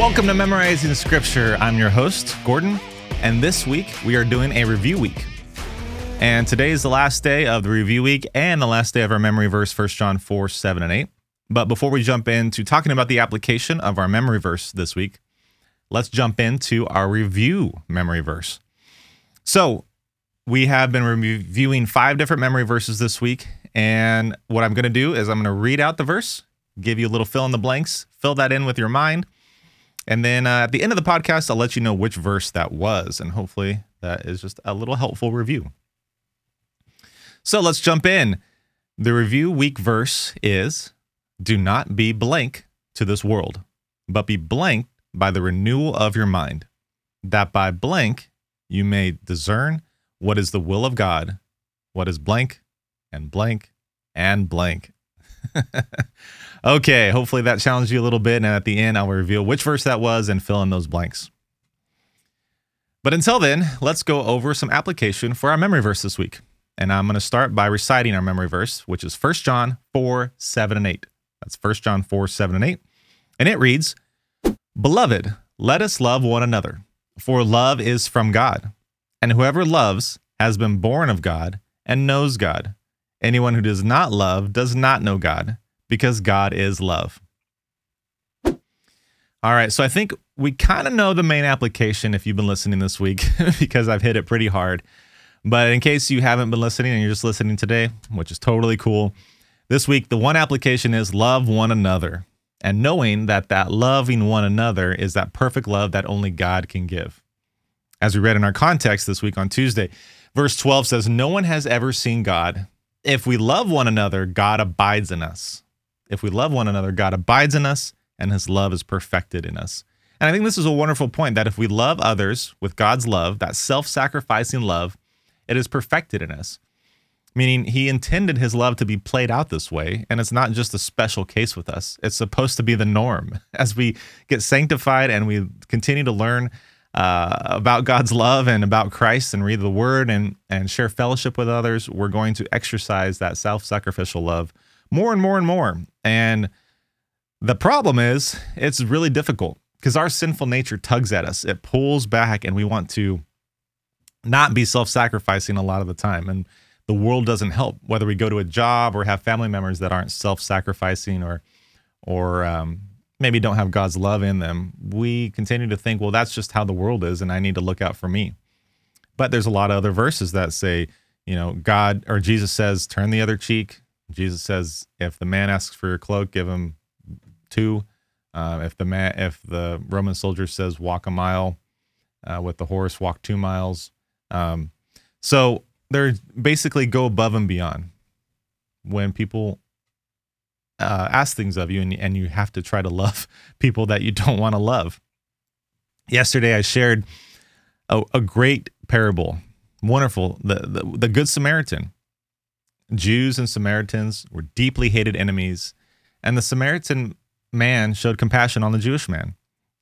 Welcome to Memorizing Scripture. I'm your host, Gordon, and this week we are doing a review week. And today is the last day of the review week and the last day of our memory verse, 1 John 4 7 and 8. But before we jump into talking about the application of our memory verse this week, let's jump into our review memory verse. So, we have been reviewing five different memory verses this week. And what I'm going to do is I'm going to read out the verse, give you a little fill in the blanks, fill that in with your mind and then uh, at the end of the podcast, I'll let you know which verse that was. And hopefully that is just a little helpful review. So let's jump in. The review week verse is Do not be blank to this world, but be blank by the renewal of your mind, that by blank you may discern what is the will of God, what is blank and blank and blank. okay, hopefully that challenged you a little bit. And at the end, I'll reveal which verse that was and fill in those blanks. But until then, let's go over some application for our memory verse this week. And I'm going to start by reciting our memory verse, which is 1 John 4 7 and 8. That's 1 John 4 7 and 8. And it reads Beloved, let us love one another, for love is from God. And whoever loves has been born of God and knows God. Anyone who does not love does not know God, because God is love. All right, so I think we kind of know the main application if you've been listening this week, because I've hit it pretty hard. But in case you haven't been listening and you're just listening today, which is totally cool, this week the one application is love one another. And knowing that that loving one another is that perfect love that only God can give. As we read in our context this week on Tuesday, verse 12 says, No one has ever seen God. If we love one another, God abides in us. If we love one another, God abides in us and his love is perfected in us. And I think this is a wonderful point that if we love others with God's love, that self sacrificing love, it is perfected in us. Meaning, he intended his love to be played out this way. And it's not just a special case with us, it's supposed to be the norm. As we get sanctified and we continue to learn uh, about God's love and about Christ and read the word and, and share fellowship with others, we're going to exercise that self sacrificial love more and more and more. And the problem is, it's really difficult because our sinful nature tugs at us. It pulls back, and we want to not be self sacrificing a lot of the time. And the world doesn't help, whether we go to a job or have family members that aren't self sacrificing or, or, um, maybe don't have God's love in them, we continue to think, well, that's just how the world is, and I need to look out for me. But there's a lot of other verses that say, you know, God or Jesus says, turn the other cheek. Jesus says, if the man asks for your cloak, give him two. Uh, if the man, if the Roman soldier says walk a mile uh, with the horse, walk two miles. Um, so they're basically go above and beyond when people uh, ask things of you, and and you have to try to love people that you don't want to love. Yesterday, I shared a, a great parable, wonderful, the, the the Good Samaritan. Jews and Samaritans were deeply hated enemies, and the Samaritan man showed compassion on the Jewish man.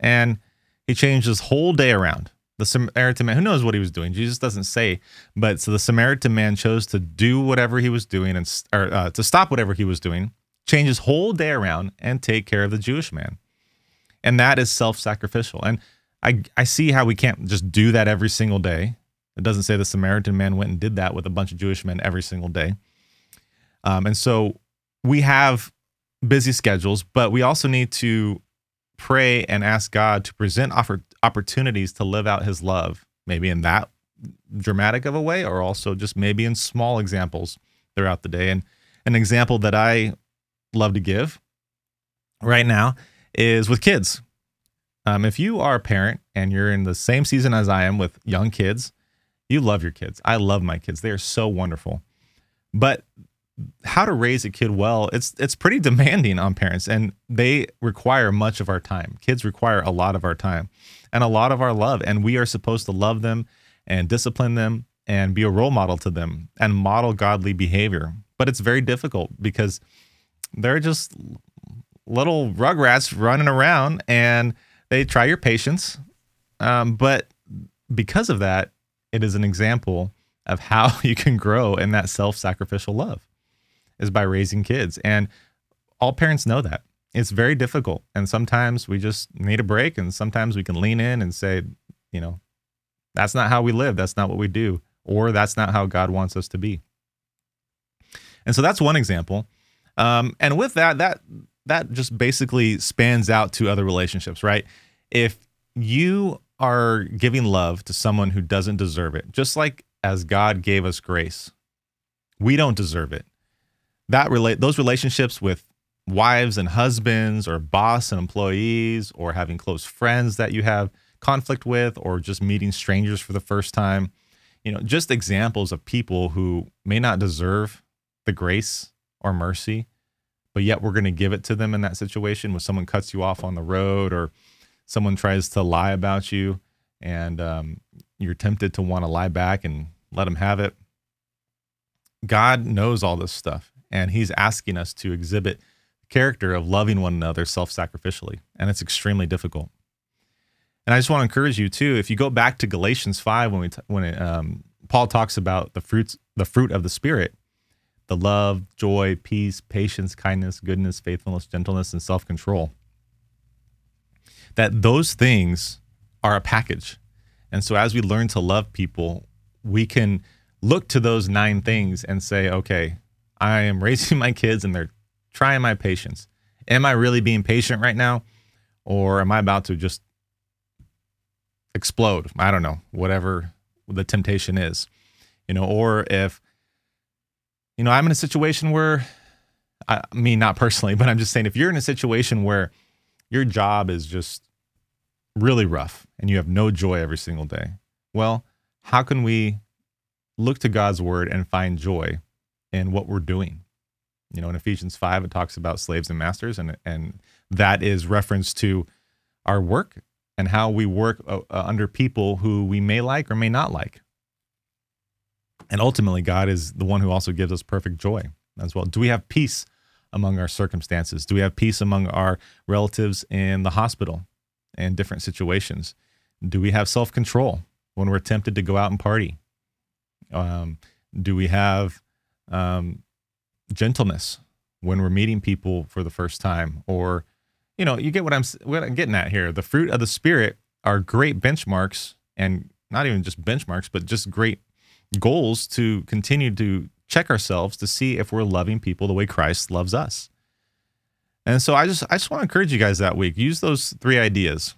And he changed his whole day around. The Samaritan man, who knows what he was doing? Jesus doesn't say, but so the Samaritan man chose to do whatever he was doing and or, uh, to stop whatever he was doing, change his whole day around, and take care of the Jewish man. And that is self-sacrificial. And I I see how we can't just do that every single day. It doesn't say the Samaritan man went and did that with a bunch of Jewish men every single day. Um, and so we have busy schedules, but we also need to pray and ask God to present offer, opportunities to live out his love, maybe in that dramatic of a way, or also just maybe in small examples throughout the day. And an example that I love to give right now is with kids. Um, if you are a parent and you're in the same season as I am with young kids, you love your kids. I love my kids. They are so wonderful. But how to raise a kid well it's it's pretty demanding on parents and they require much of our time. Kids require a lot of our time and a lot of our love and we are supposed to love them and discipline them and be a role model to them and model godly behavior. But it's very difficult because they're just little rugrats running around and they try your patience um, but because of that it is an example of how you can grow in that self-sacrificial love is by raising kids. And all parents know that. it's very difficult. And sometimes we just need a break, and sometimes we can lean in and say, you know, that's not how we live. That's not what we do, or that's not how God wants us to be. And so that's one example. Um, and with that, that that just basically spans out to other relationships, right? If you are giving love to someone who doesn't deserve it, just like as God gave us grace, we don't deserve it. That relate those relationships with wives and husbands or boss and employees or having close friends that you have conflict with or just meeting strangers for the first time you know just examples of people who may not deserve the grace or mercy but yet we're going to give it to them in that situation when someone cuts you off on the road or someone tries to lie about you and um, you're tempted to want to lie back and let them have it. God knows all this stuff and he's asking us to exhibit character of loving one another self-sacrificially and it's extremely difficult. And i just want to encourage you too if you go back to galatians 5 when we t- when it, um, paul talks about the fruits the fruit of the spirit the love joy peace patience kindness goodness faithfulness gentleness and self-control that those things are a package. And so as we learn to love people we can look to those nine things and say okay i am raising my kids and they're trying my patience. Am I really being patient right now? Or am I about to just explode? I don't know, whatever the temptation is. You know, or if, you know, I'm in a situation where, I mean, not personally, but I'm just saying if you're in a situation where your job is just really rough and you have no joy every single day, well, how can we look to God's word and find joy in what we're doing? You know, in Ephesians 5, it talks about slaves and masters, and, and that is reference to our work and how we work uh, uh, under people who we may like or may not like. And ultimately, God is the one who also gives us perfect joy as well. Do we have peace among our circumstances? Do we have peace among our relatives in the hospital and different situations? Do we have self control when we're tempted to go out and party? Um, do we have um, gentleness when we're meeting people for the first time or you know you get what i'm what i'm getting at here. The fruit of the spirit are great benchmarks and not even just benchmarks but just great goals to continue to check ourselves to see if we're loving people the way christ loves us. And so i just i just want to encourage you guys that week. Use those three ideas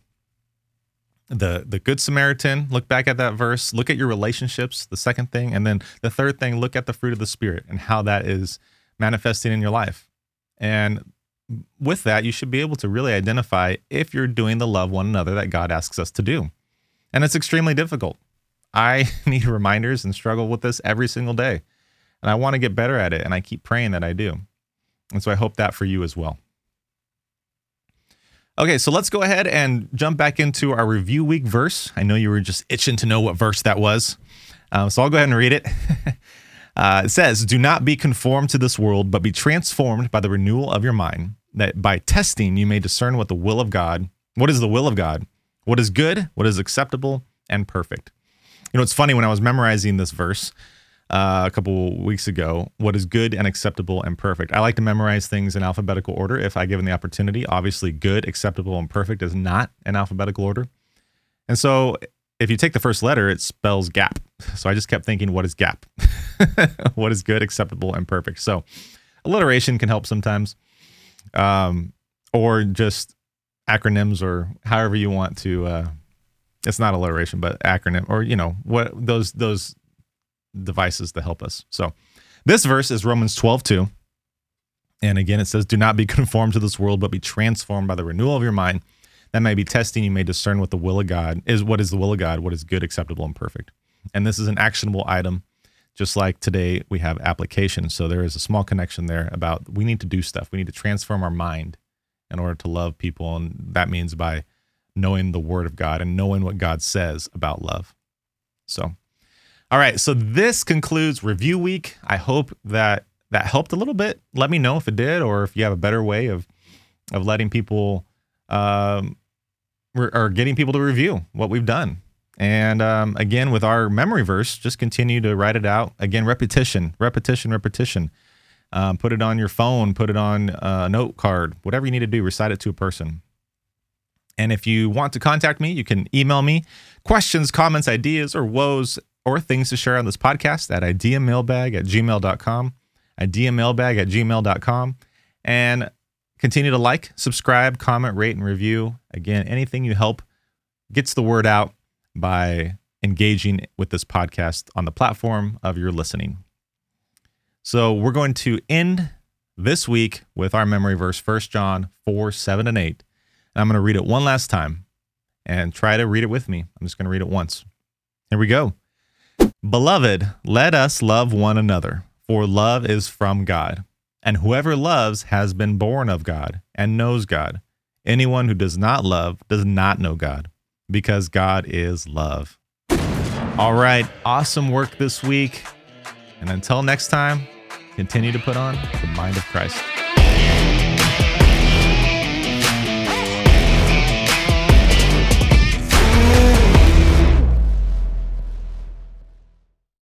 the the good samaritan look back at that verse look at your relationships the second thing and then the third thing look at the fruit of the spirit and how that is manifesting in your life. And with that, you should be able to really identify if you're doing the love one another that God asks us to do. And it's extremely difficult. I need reminders and struggle with this every single day. And I want to get better at it. And I keep praying that I do. And so I hope that for you as well. Okay, so let's go ahead and jump back into our review week verse. I know you were just itching to know what verse that was. Um, so I'll go ahead and read it. Uh, it says, Do not be conformed to this world, but be transformed by the renewal of your mind, that by testing you may discern what the will of God, what is the will of God, what is good, what is acceptable, and perfect. You know, it's funny when I was memorizing this verse uh, a couple weeks ago, what is good and acceptable and perfect. I like to memorize things in alphabetical order if I given the opportunity. Obviously, good, acceptable, and perfect is not in alphabetical order. And so if you take the first letter, it spells gap. So I just kept thinking, what is gap? what is good, acceptable, and perfect? So alliteration can help sometimes, um, or just acronyms or however you want to. Uh, it's not alliteration, but acronym or you know what those those devices to help us. So this verse is Romans 12, 2. And again, it says, Do not be conformed to this world, but be transformed by the renewal of your mind that may be testing you may discern what the will of God is what is the will of God, what is good, acceptable, and perfect. And this is an actionable item, just like today we have application. So there is a small connection there about we need to do stuff. We need to transform our mind in order to love people. And that means by knowing the word of God and knowing what God says about love. So, all right. So this concludes review week. I hope that that helped a little bit. Let me know if it did, or if you have a better way of of letting people um, or getting people to review what we've done. And um, again, with our memory verse, just continue to write it out. Again, repetition, repetition, repetition. Um, put it on your phone, put it on a note card, whatever you need to do, recite it to a person. And if you want to contact me, you can email me questions, comments, ideas, or woes, or things to share on this podcast at ideamailbag at gmail.com, ideamailbag at gmail.com. And continue to like, subscribe, comment, rate, and review. Again, anything you help gets the word out by engaging with this podcast on the platform of your listening. So we're going to end this week with our memory verse, 1 John 4, 7, and 8. And I'm going to read it one last time and try to read it with me. I'm just going to read it once. Here we go. Beloved, let us love one another, for love is from God. And whoever loves has been born of God and knows God. Anyone who does not love does not know God, because God is love. All right, awesome work this week. And until next time, continue to put on the mind of Christ.